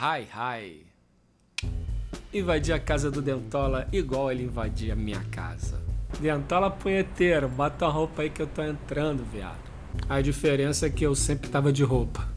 Hi, hi. Invadi a casa do Dentola igual ele invadia a minha casa. Dentola punheteiro, bota a roupa aí que eu tô entrando, viado. A diferença é que eu sempre tava de roupa.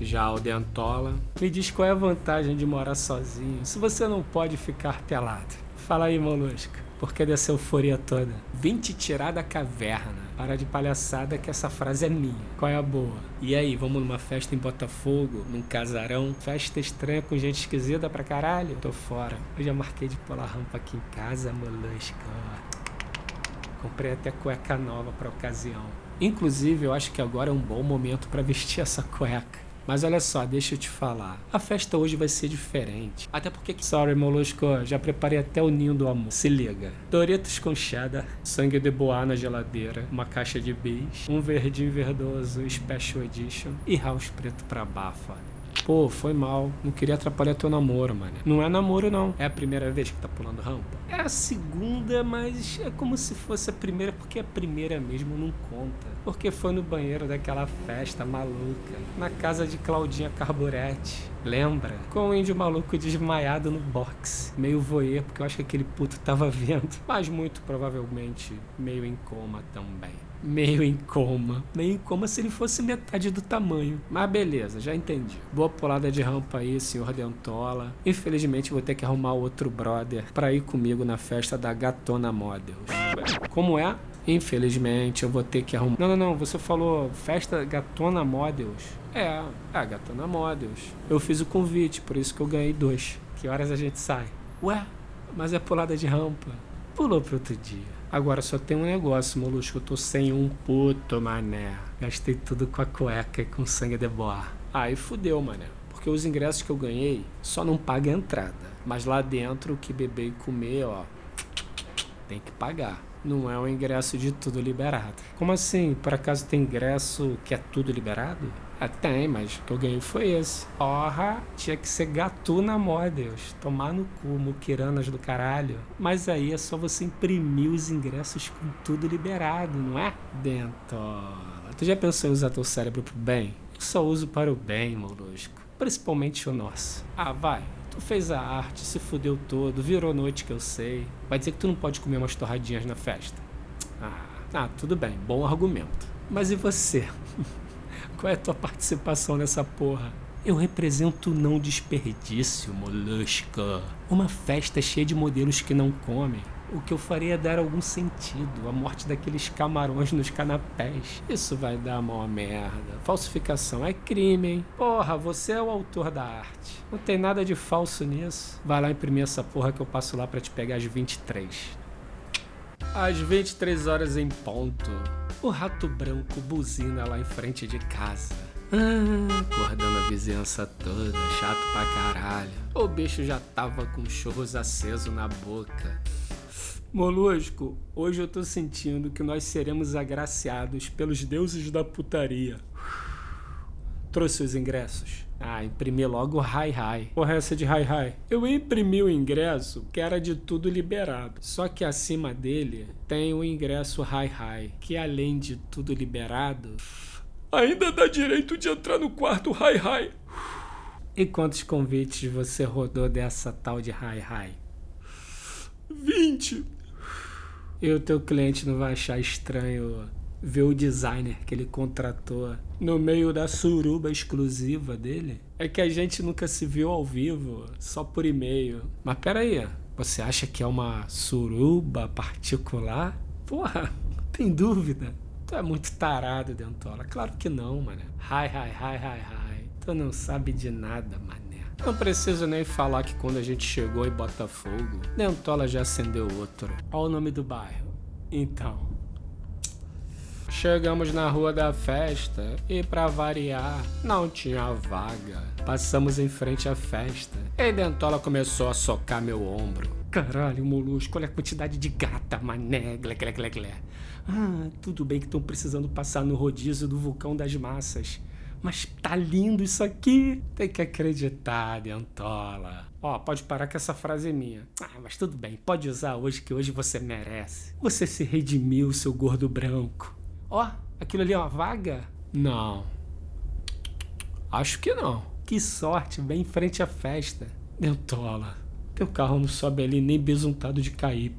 Já o Dentola me diz qual é a vantagem de morar sozinho se você não pode ficar pelado. Fala aí, molusco. Por que dessa euforia toda? Vim te tirar da caverna. Para de palhaçada que essa frase é minha. Qual é a boa? E aí, vamos numa festa em Botafogo, num casarão? Festa estranha com gente esquisita pra caralho? Tô fora. Eu já marquei de pular rampa aqui em casa, molusco. Comprei até cueca nova pra ocasião. Inclusive, eu acho que agora é um bom momento para vestir essa cueca. Mas olha só, deixa eu te falar. A festa hoje vai ser diferente. Até porque, sorry, Molusco, já preparei até o ninho do amor. Se liga. Doritos com cheddar, sangue de boa na geladeira, uma caixa de bis, um verdinho verdoso Special Edition e house preto pra bafa. Pô, foi mal. Não queria atrapalhar teu namoro, mano. Não é namoro, não. É a primeira vez que tá pulando rampa? É a segunda, mas é como se fosse a primeira, porque a primeira mesmo não conta. Porque foi no banheiro daquela festa maluca, na casa de Claudinha Carburetti. Lembra? Com o índio maluco desmaiado no box. Meio voyeur, porque eu acho que aquele puto tava vendo. Mas muito provavelmente meio em coma também meio em coma. Meio em coma se ele fosse metade do tamanho. Mas beleza, já entendi. Boa pulada de rampa aí, senhor Dentola. Infelizmente vou ter que arrumar outro brother para ir comigo na festa da Gatona Models. Como é? Infelizmente eu vou ter que arrumar. Não, não, não. Você falou festa Gatona Models. É, é Gatona Models. Eu fiz o convite, por isso que eu ganhei dois. Que horas a gente sai? Ué, mas é pulada de rampa. Pulou pro outro dia. Agora só tem um negócio, molusco. Eu tô sem um puto, mané. Gastei tudo com a cueca e com sangue de boa. Aí fudeu, mané. Porque os ingressos que eu ganhei só não paga a entrada. Mas lá dentro, o que beber e comer, ó, tem que pagar. Não é um ingresso de tudo liberado. Como assim? Por acaso tem ingresso que é tudo liberado? Ah, tem, mas o que eu ganhei foi esse. Porra, tinha que ser Gatuna Models. Tomar no cu, muquiranas do caralho. Mas aí é só você imprimir os ingressos com tudo liberado, não é? Dentola. Tu já pensou em usar teu cérebro pro bem? Eu só uso para o bem, molusco. Principalmente o nosso. Ah, vai. Tu fez a arte, se fudeu todo, virou noite que eu sei. Vai dizer que tu não pode comer umas torradinhas na festa? Ah, ah tudo bem, bom argumento. Mas e você? Qual é a tua participação nessa porra? Eu represento não desperdício, molusca. Uma festa cheia de modelos que não comem. O que eu faria é dar algum sentido. A morte daqueles camarões nos canapés. Isso vai dar uma merda. Falsificação é crime, hein? Porra, você é o autor da arte. Não tem nada de falso nisso. Vai lá imprimir essa porra que eu passo lá para te pegar às 23. Às 23 horas em ponto, o rato branco buzina lá em frente de casa. Ah, acordando a vizinhança toda, chato pra caralho. O bicho já tava com churros aceso na boca. Molusco, hoje eu tô sentindo que nós seremos agraciados pelos deuses da putaria. Trouxe os ingressos. Ah, imprimi logo Hi Hi. Porra, essa de Hi Hi. Eu imprimi o ingresso que era de tudo liberado. Só que acima dele tem o ingresso Hi Hi, que além de tudo liberado, ainda dá direito de entrar no quarto Hi Hi. E quantos convites você rodou dessa tal de Hi Hi? 20. E o teu cliente não vai achar estranho ver o designer que ele contratou no meio da suruba exclusiva dele. É que a gente nunca se viu ao vivo, só por e-mail. Mas peraí, você acha que é uma suruba particular? Porra, tem dúvida? Tu é muito tarado, Dentola. Claro que não, mano. Hi, hi, hi, hi, hi. Tu não sabe de nada, mané. Não preciso nem falar que quando a gente chegou em Botafogo, Dentola já acendeu outro. Olha o nome do bairro. Então, Chegamos na rua da festa e, para variar, não tinha vaga. Passamos em frente à festa e Dentola começou a socar meu ombro. Caralho, molusco, olha a quantidade de gata, mané, glé, glé, glé, glé. Ah, tudo bem que estão precisando passar no rodízio do vulcão das massas. Mas tá lindo isso aqui. Tem que acreditar, Dentola. Ó, pode parar que essa frase é minha. Ah, mas tudo bem, pode usar hoje que hoje você merece. Você se redimiu, seu gordo branco. Ó, aquilo ali é uma vaga? Não. Acho que não. que sorte, bem em frente à festa. Dentola, teu carro não sobe ali nem besuntado de KY.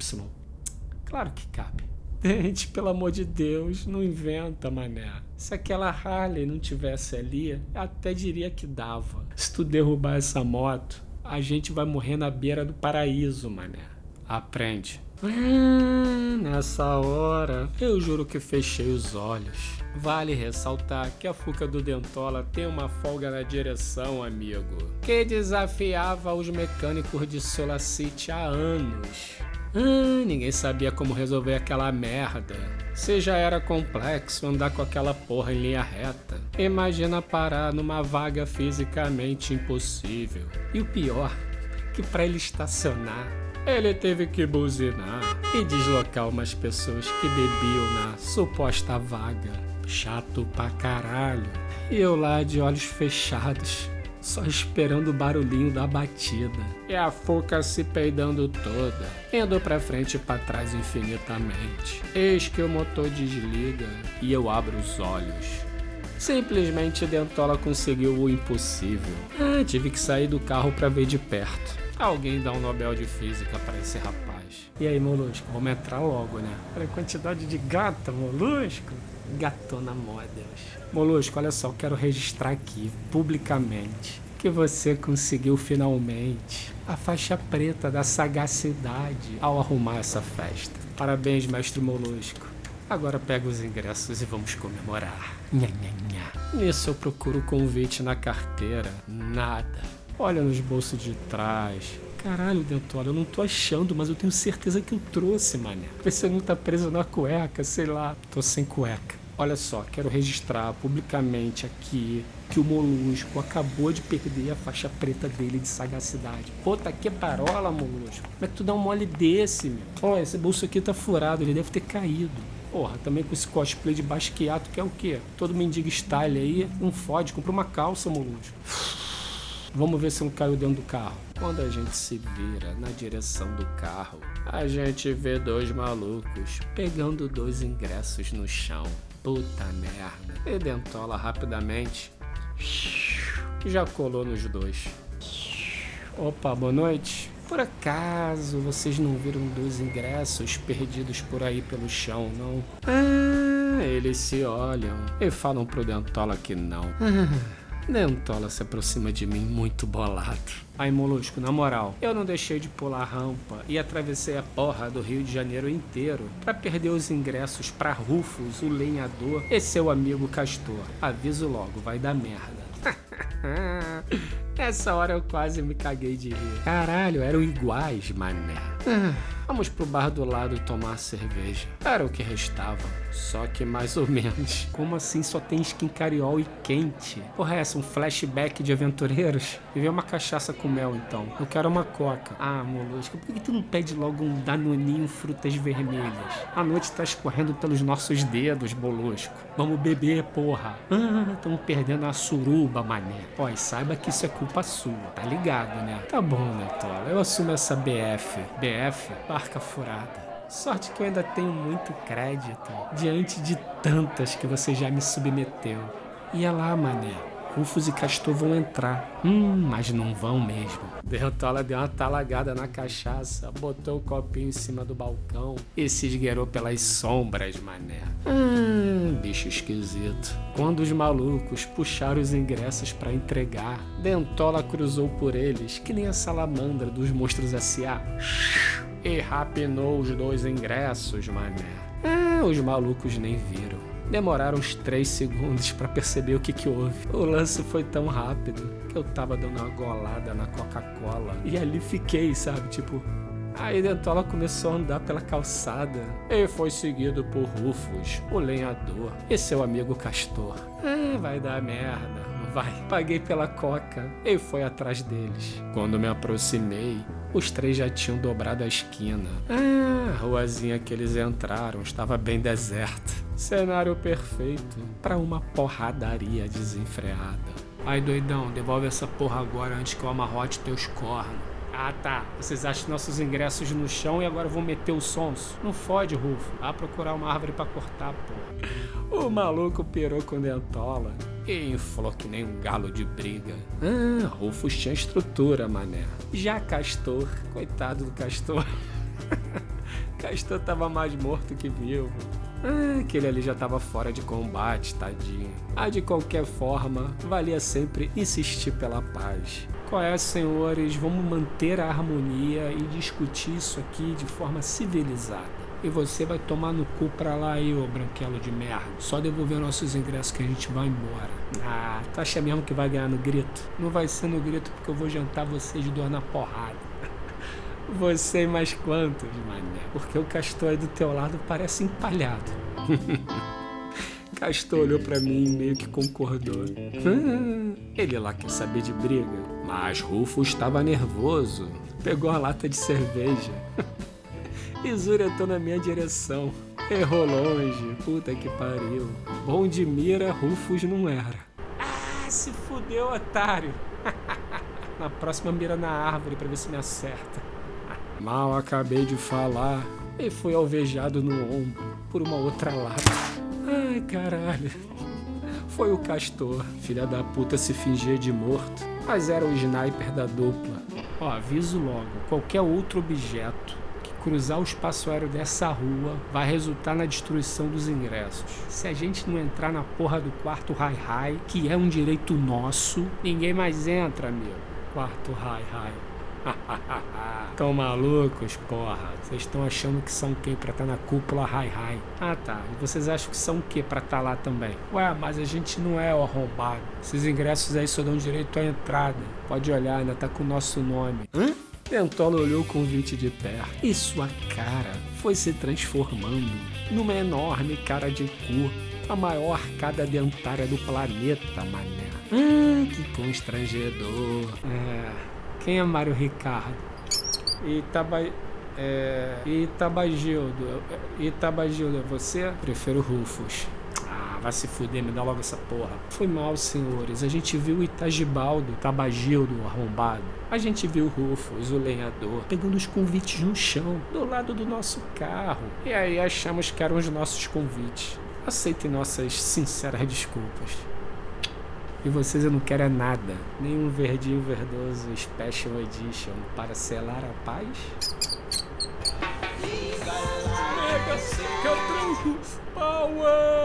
Claro que cabe. Gente, pelo amor de Deus, não inventa, mané. Se aquela Harley não tivesse ali, até diria que dava. Se tu derrubar essa moto, a gente vai morrer na beira do paraíso, mané. Aprende. Ah, nessa hora, eu juro que fechei os olhos. Vale ressaltar que a Fuca do Dentola tem uma folga na direção, amigo, que desafiava os mecânicos de Solacity há anos. Ah, ninguém sabia como resolver aquela merda. Se já era complexo andar com aquela porra em linha reta, imagina parar numa vaga fisicamente impossível. E o pior, que para ele estacionar ele teve que buzinar e deslocar umas pessoas que bebiam na suposta vaga. Chato pra caralho. E eu lá de olhos fechados, só esperando o barulhinho da batida. E a foca se peidando toda, indo pra frente e pra trás infinitamente. Eis que o motor desliga e eu abro os olhos. Simplesmente Dentola conseguiu o impossível. Ah, tive que sair do carro para ver de perto. Alguém dá um Nobel de Física para esse rapaz. E aí, Molusco, vamos entrar logo, né? Olha a quantidade de gata, Molusco. Gatona Models. Molusco, olha só, eu quero registrar aqui, publicamente, que você conseguiu finalmente a faixa preta da sagacidade ao arrumar essa festa. Parabéns, mestre Molusco. Agora pega os ingressos e vamos comemorar. Nha, nha, nha. Nisso eu procuro o convite na carteira. Nada. Olha nos bolsos de trás. Caralho, Dentola, eu não tô achando, mas eu tenho certeza que eu trouxe, mané. Vê se não tá preso na cueca, sei lá. Tô sem cueca. Olha só, quero registrar publicamente aqui que o Molusco acabou de perder a faixa preta dele de sagacidade. Pô, tá que parola, Molusco. Como é que tu dá um mole desse, meu? Ó, esse bolso aqui tá furado, ele deve ter caído. Porra, também com esse cosplay de basqueato que é o quê? Todo mendigo style aí, não fode, compra uma calça, Molusco. Vamos ver se não caiu dentro do carro. Quando a gente se vira na direção do carro, a gente vê dois malucos pegando dois ingressos no chão. Puta merda. E Dentola rapidamente já colou nos dois. Opa, boa noite. Por acaso vocês não viram dois ingressos perdidos por aí pelo chão, não? Ah, eles se olham e falam pro Dentola que não. Ah. Dentola se aproxima de mim muito bolado. Aí, Molusco, na moral, eu não deixei de pular a rampa e atravessei a porra do Rio de Janeiro inteiro para perder os ingressos para Rufus, o lenhador e seu amigo Castor. Aviso logo, vai dar merda. Essa hora eu quase me caguei de rir. Caralho, eram iguais, mané. Ah, vamos pro bar do lado tomar cerveja. Era o que restava. Só que mais ou menos. Como assim só tem skin cariol e quente? Porra, é essa? Um flashback de aventureiros? Vê uma cachaça com mel então. Eu quero uma coca. Ah, molusco, por que tu não pede logo um danoninho frutas vermelhas? A noite tá escorrendo pelos nossos dedos, molusco. Vamos beber, porra. Ah, tamo perdendo a suruba, mané. Ó, e saiba que isso é culpa sua, tá ligado, né? Tá bom, né, Tola? Eu assumo essa BF. BF, barca furada. Sorte que eu ainda tenho muito crédito diante de tantas que você já me submeteu. E é lá, mané. Rufus e Castor vão entrar. Hum, mas não vão mesmo. Derrotola deu uma talagada na cachaça, botou o copinho em cima do balcão e se esgueirou pelas sombras, mané. Hum, bicho esquisito. Quando os malucos puxaram os ingressos para entregar, Dentola cruzou por eles que nem a salamandra dos monstros S.A e rapinou os dois ingressos, mané. Ah, os malucos nem viram. Demoraram uns três segundos para perceber o que, que houve. O lance foi tão rápido que eu tava dando uma golada na Coca-Cola. E ali fiquei, sabe? Tipo. Aí Dentola começou a andar pela calçada e foi seguido por Rufus, o lenhador, e seu amigo Castor. Ah, vai dar merda, vai. Paguei pela coca e foi atrás deles. Quando me aproximei, os três já tinham dobrado a esquina. Ah, a ruazinha que eles entraram estava bem deserta. Cenário perfeito para uma porradaria desenfreada. Ai, doidão, devolve essa porra agora antes que eu amarrote teus cornos. Ah tá, vocês acham nossos ingressos no chão e agora vão meter o sonso? Não fode, Rufo. Vá procurar uma árvore para cortar, porra. O maluco pirou com dentola inflou que nem um galo de briga. Ah, Rufus tinha estrutura, mané. Já Castor, coitado do Castor. Castor tava mais morto que vivo. Ah, aquele ali já tava fora de combate, tadinho. Ah, de qualquer forma, valia sempre insistir pela paz. Qual é, senhores? Vamos manter a harmonia e discutir isso aqui de forma civilizada. E você vai tomar no cu pra lá aí, ô branquelo de merda. Só devolver nossos ingressos que a gente vai embora. Ah, tu acha mesmo que vai ganhar no grito? Não vai ser no grito porque eu vou jantar vocês dois na porrada. Você e mais quantos, mané? Porque o Castor aí do teu lado parece empalhado. Castor olhou para mim e meio que concordou. Ele lá quer saber de briga. Mas Rufo estava nervoso. Pegou a lata de cerveja. Zuretou na minha direção. Errou longe. Puta que pariu. Bom de mira, Rufus não era. Ah, se fudeu, otário. na próxima mira na árvore para ver se me acerta. Mal acabei de falar e fui alvejado no ombro por uma outra lata. Ai, caralho. Foi o Castor, filha da puta se fingia de morto, mas era o sniper da dupla. Ó, aviso logo, qualquer outro objeto cruzar o espaço aéreo dessa rua vai resultar na destruição dos ingressos. Se a gente não entrar na porra do quarto Rai Rai, que é um direito nosso, ninguém mais entra, meu. Quarto Rai. Tão malucos, porra. Vocês estão achando que são quem pra estar tá na cúpula Rai Rai? Ah tá. E vocês acham que são o que pra estar tá lá também? Ué, mas a gente não é o arrombado. Esses ingressos aí só dão direito à entrada. Pode olhar, ainda tá com o nosso nome. Hã? Dentola olhou o convite de perto e sua cara foi se transformando numa enorme cara de cu, a maior arcada dentária do planeta, mané. Hum, que constrangedor. É. Quem é Mário Ricardo? Itaba... É... Itabagildo. Itabagildo, é você? Prefiro Rufus. Vai se fuder, me dá logo essa porra. Foi mal, senhores. A gente viu o Itagibaldo, Tabagildo, arrombado. A gente viu o Rufus, o lenhador, pegando os convites no chão, do lado do nosso carro. E aí achamos que eram os nossos convites. Aceitem nossas sinceras desculpas. E vocês eu não quero é nada. Nenhum verdinho verdoso Special Edition para selar a paz. Mega Power!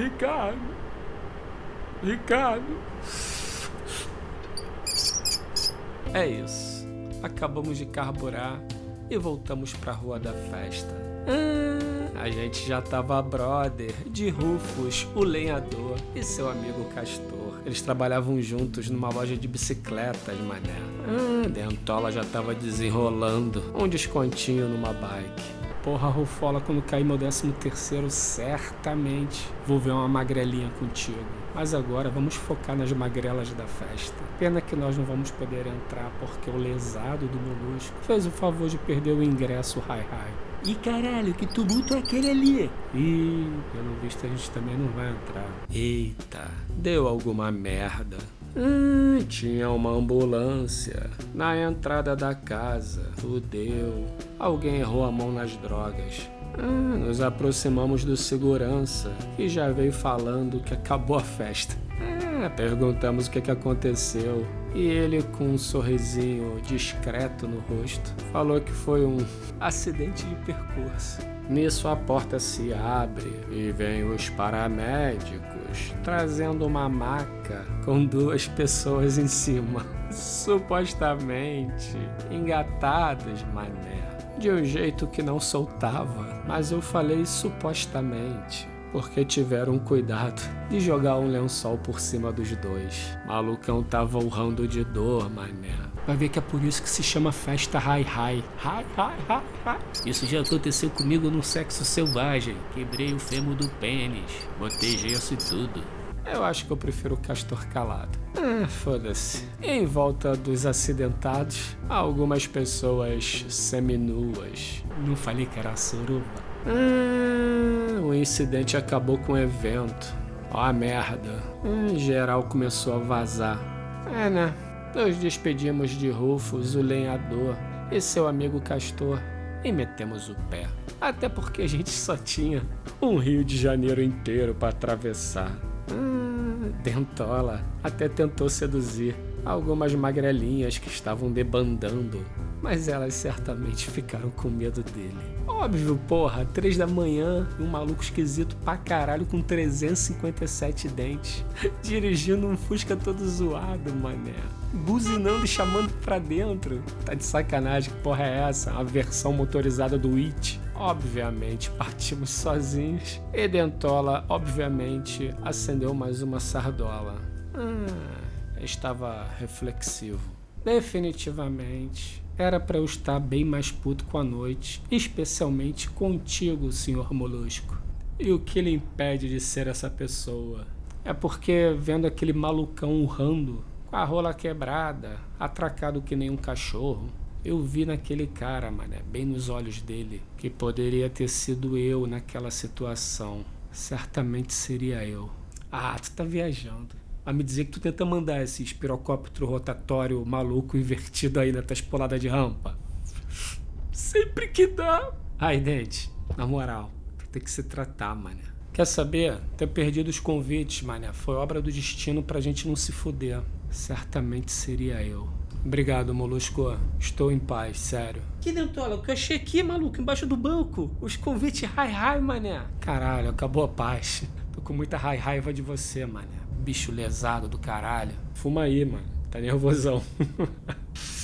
Ricardo. Ricardo. É isso. Acabamos de carburar e voltamos para a rua da festa. Ah, a gente já tava brother de Rufus, o lenhador, e seu amigo Castor. Eles trabalhavam juntos numa loja de bicicletas, mané. Ah, Dentola já tava desenrolando um descontinho numa bike. Porra, Rufola, quando cair meu décimo terceiro, certamente vou ver uma magrelinha contigo. Mas agora vamos focar nas magrelas da festa. Pena que nós não vamos poder entrar porque o lesado do Molusco fez o favor de perder o ingresso Rai. E caralho, que tumulto é aquele ali? Ih, pelo visto a gente também não vai entrar. Eita, deu alguma merda. Hum, tinha uma ambulância na entrada da casa. Fudeu. Alguém errou a mão nas drogas. Hum, nos aproximamos do segurança, que já veio falando que acabou a festa. Hum, perguntamos o que, que aconteceu. E ele, com um sorrisinho discreto no rosto, falou que foi um acidente de percurso. Nisso a porta se abre e vem os paramédicos trazendo uma maca com duas pessoas em cima, supostamente engatadas, mané, de um jeito que não soltava, mas eu falei supostamente porque tiveram cuidado de jogar um lençol por cima dos dois. Malucão tava urrando de dor, mané. Vai ver que é por isso que se chama festa Rai. Rai, Rai, Rai, Rai. Isso já aconteceu comigo no sexo selvagem. Quebrei o fêmur do pênis. Botei gesso e tudo. Eu acho que eu prefiro o castor calado. Ah, foda-se. Em volta dos acidentados, algumas pessoas seminuas. Não falei que era suruba? Ah, o incidente acabou com o evento. Ó a merda. Em geral começou a vazar. É, né? Nos despedimos de Rufus, o lenhador, e seu amigo Castor, e metemos o pé. Até porque a gente só tinha um Rio de Janeiro inteiro para atravessar. Hum, Dentola até tentou seduzir algumas magrelinhas que estavam debandando, mas elas certamente ficaram com medo dele. Óbvio, porra, três da manhã, um maluco esquisito pra caralho com 357 dentes, dirigindo um Fusca todo zoado, mané. Buzinando e chamando pra dentro. Tá de sacanagem, que porra é essa? A versão motorizada do It. Obviamente, partimos sozinhos. E Dentola, obviamente, acendeu mais uma sardola. Ah, estava reflexivo. Definitivamente, era para eu estar bem mais puto com a noite, especialmente contigo, senhor Molusco. E o que lhe impede de ser essa pessoa? É porque vendo aquele malucão urrando, com a rola quebrada, atracado que nem um cachorro, eu vi naquele cara, mané, bem nos olhos dele, que poderia ter sido eu naquela situação. Certamente seria eu. Ah, tu tá viajando. A me dizer que tu tenta mandar esse espirocóptero rotatório maluco invertido aí na tua espolada de rampa. Sempre que dá. Ai, Dente, na moral, tu tem que se tratar, mané. Quer saber? Ter perdido os convites, mané. Foi obra do destino pra gente não se fuder. Certamente seria eu. Obrigado, Molusco. Estou em paz, sério. Que dentola, o que eu achei aqui, maluco, embaixo do banco. Os convites rai rai, mané. Caralho, acabou a paz. Tô com muita rai raiva de você, mané. Bicho lesado do caralho. Fuma aí, mano. Tá nervosão.